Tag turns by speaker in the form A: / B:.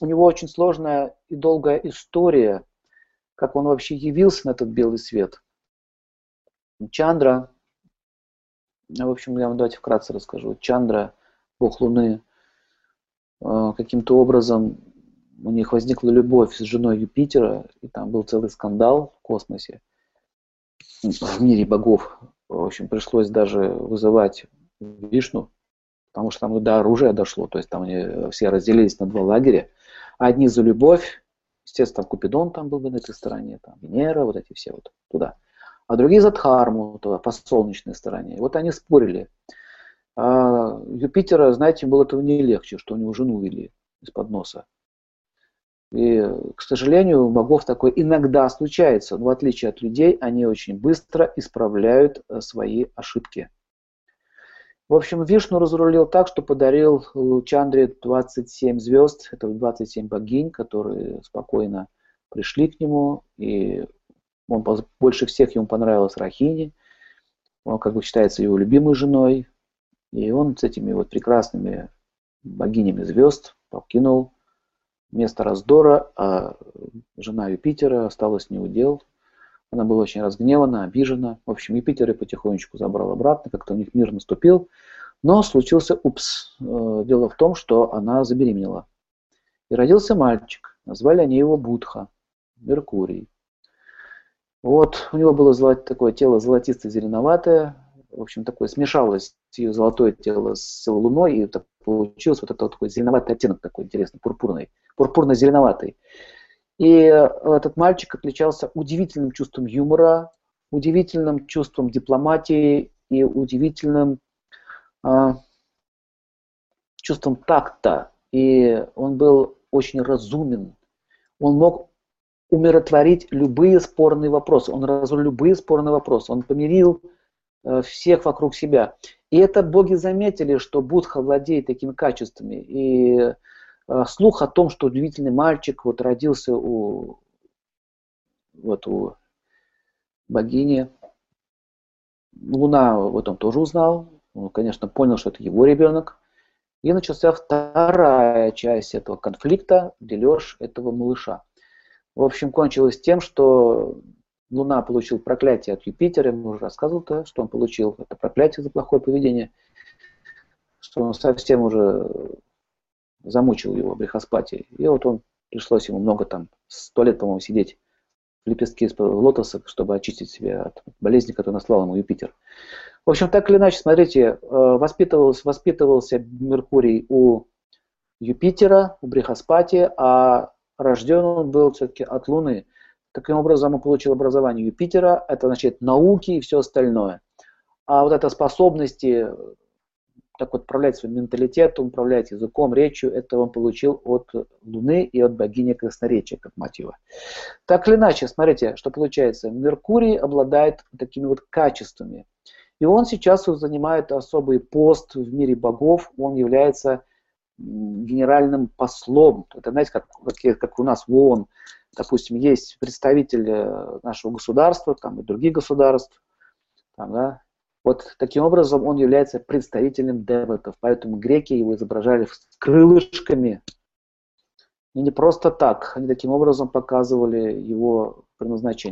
A: у него очень сложная и долгая история, как он вообще явился на этот белый свет. Чандра, в общем, я вам давайте вкратце расскажу. Чандра, бог Луны, э, каким-то образом у них возникла любовь с женой Юпитера, и там был целый скандал в космосе, в мире богов. В общем, пришлось даже вызывать Вишну, потому что там до оружия дошло, то есть там они все разделились на два лагеря. Одни за любовь, естественно, Купидон там был бы на этой стороне, там Венера, вот эти все вот туда. А другие за Дхарму, туда, по солнечной стороне. Вот они спорили. А Юпитера, знаете, было этого не легче, что у него жену вели из-под носа. И, к сожалению, у богов такое иногда случается, но в отличие от людей, они очень быстро исправляют э, свои ошибки. В общем, Вишну разрулил так, что подарил Чандре 27 звезд, это 27 богинь, которые спокойно пришли к нему, и он больше всех ему понравилась Рахини, он как бы считается его любимой женой, и он с этими вот прекрасными богинями звезд покинул место раздора, а жена Юпитера осталась неудел. Она была очень разгневана, обижена. В общем, Юпитер ее потихонечку забрал обратно, как-то у них мир наступил. Но случился упс. Э, дело в том, что она забеременела. И родился мальчик. Назвали они его Будха, Меркурий. Вот, у него было золот, такое тело золотисто-зеленоватое, в общем, такое смешалось ее золотое тело с луной, и получилось вот это вот такой зеленоватый оттенок такой интересный, пурпурный, пурпурно-зеленоватый. И этот мальчик отличался удивительным чувством юмора, удивительным чувством дипломатии и удивительным а, чувством такта. И он был очень разумен. Он мог умиротворить любые спорные вопросы. Он разрулил любые спорные вопросы. Он помирил Э, всех вокруг себя. И это боги заметили, что Будха владеет такими качествами. И э, слух о том, что удивительный мальчик вот родился у, вот у богини. Луна вот он тоже узнал. Он, конечно, понял, что это его ребенок. И начался вторая часть этого конфликта, дележ этого малыша. В общем, кончилось тем, что Луна получил проклятие от Юпитера, я уже рассказывал, -то, что он получил это проклятие за плохое поведение, что он совсем уже замучил его брехоспатией. И вот он, пришлось ему много там, сто лет, по-моему, сидеть в лепестке лотоса, чтобы очистить себя от болезни, которую наслал ему Юпитер. В общем, так или иначе, смотрите, э, воспитывался, воспитывался Меркурий у Юпитера, у Брехоспатия, а рожден он был все-таки от Луны. Таким образом, он получил образование Юпитера, это значит науки и все остальное. А вот эта способности так вот управлять своим менталитетом, управлять языком, речью, это он получил от Луны и от богини красноречия, как мотива. Так или иначе, смотрите, что получается. Меркурий обладает такими вот качествами. И он сейчас занимает особый пост в мире богов, он является генеральным послом. Это, знаете, как, как, у нас в ООН допустим, есть представители нашего государства, там и других государств, там, да, вот таким образом он является представителем девотов, поэтому греки его изображали с крылышками. И не просто так, они таким образом показывали его предназначение.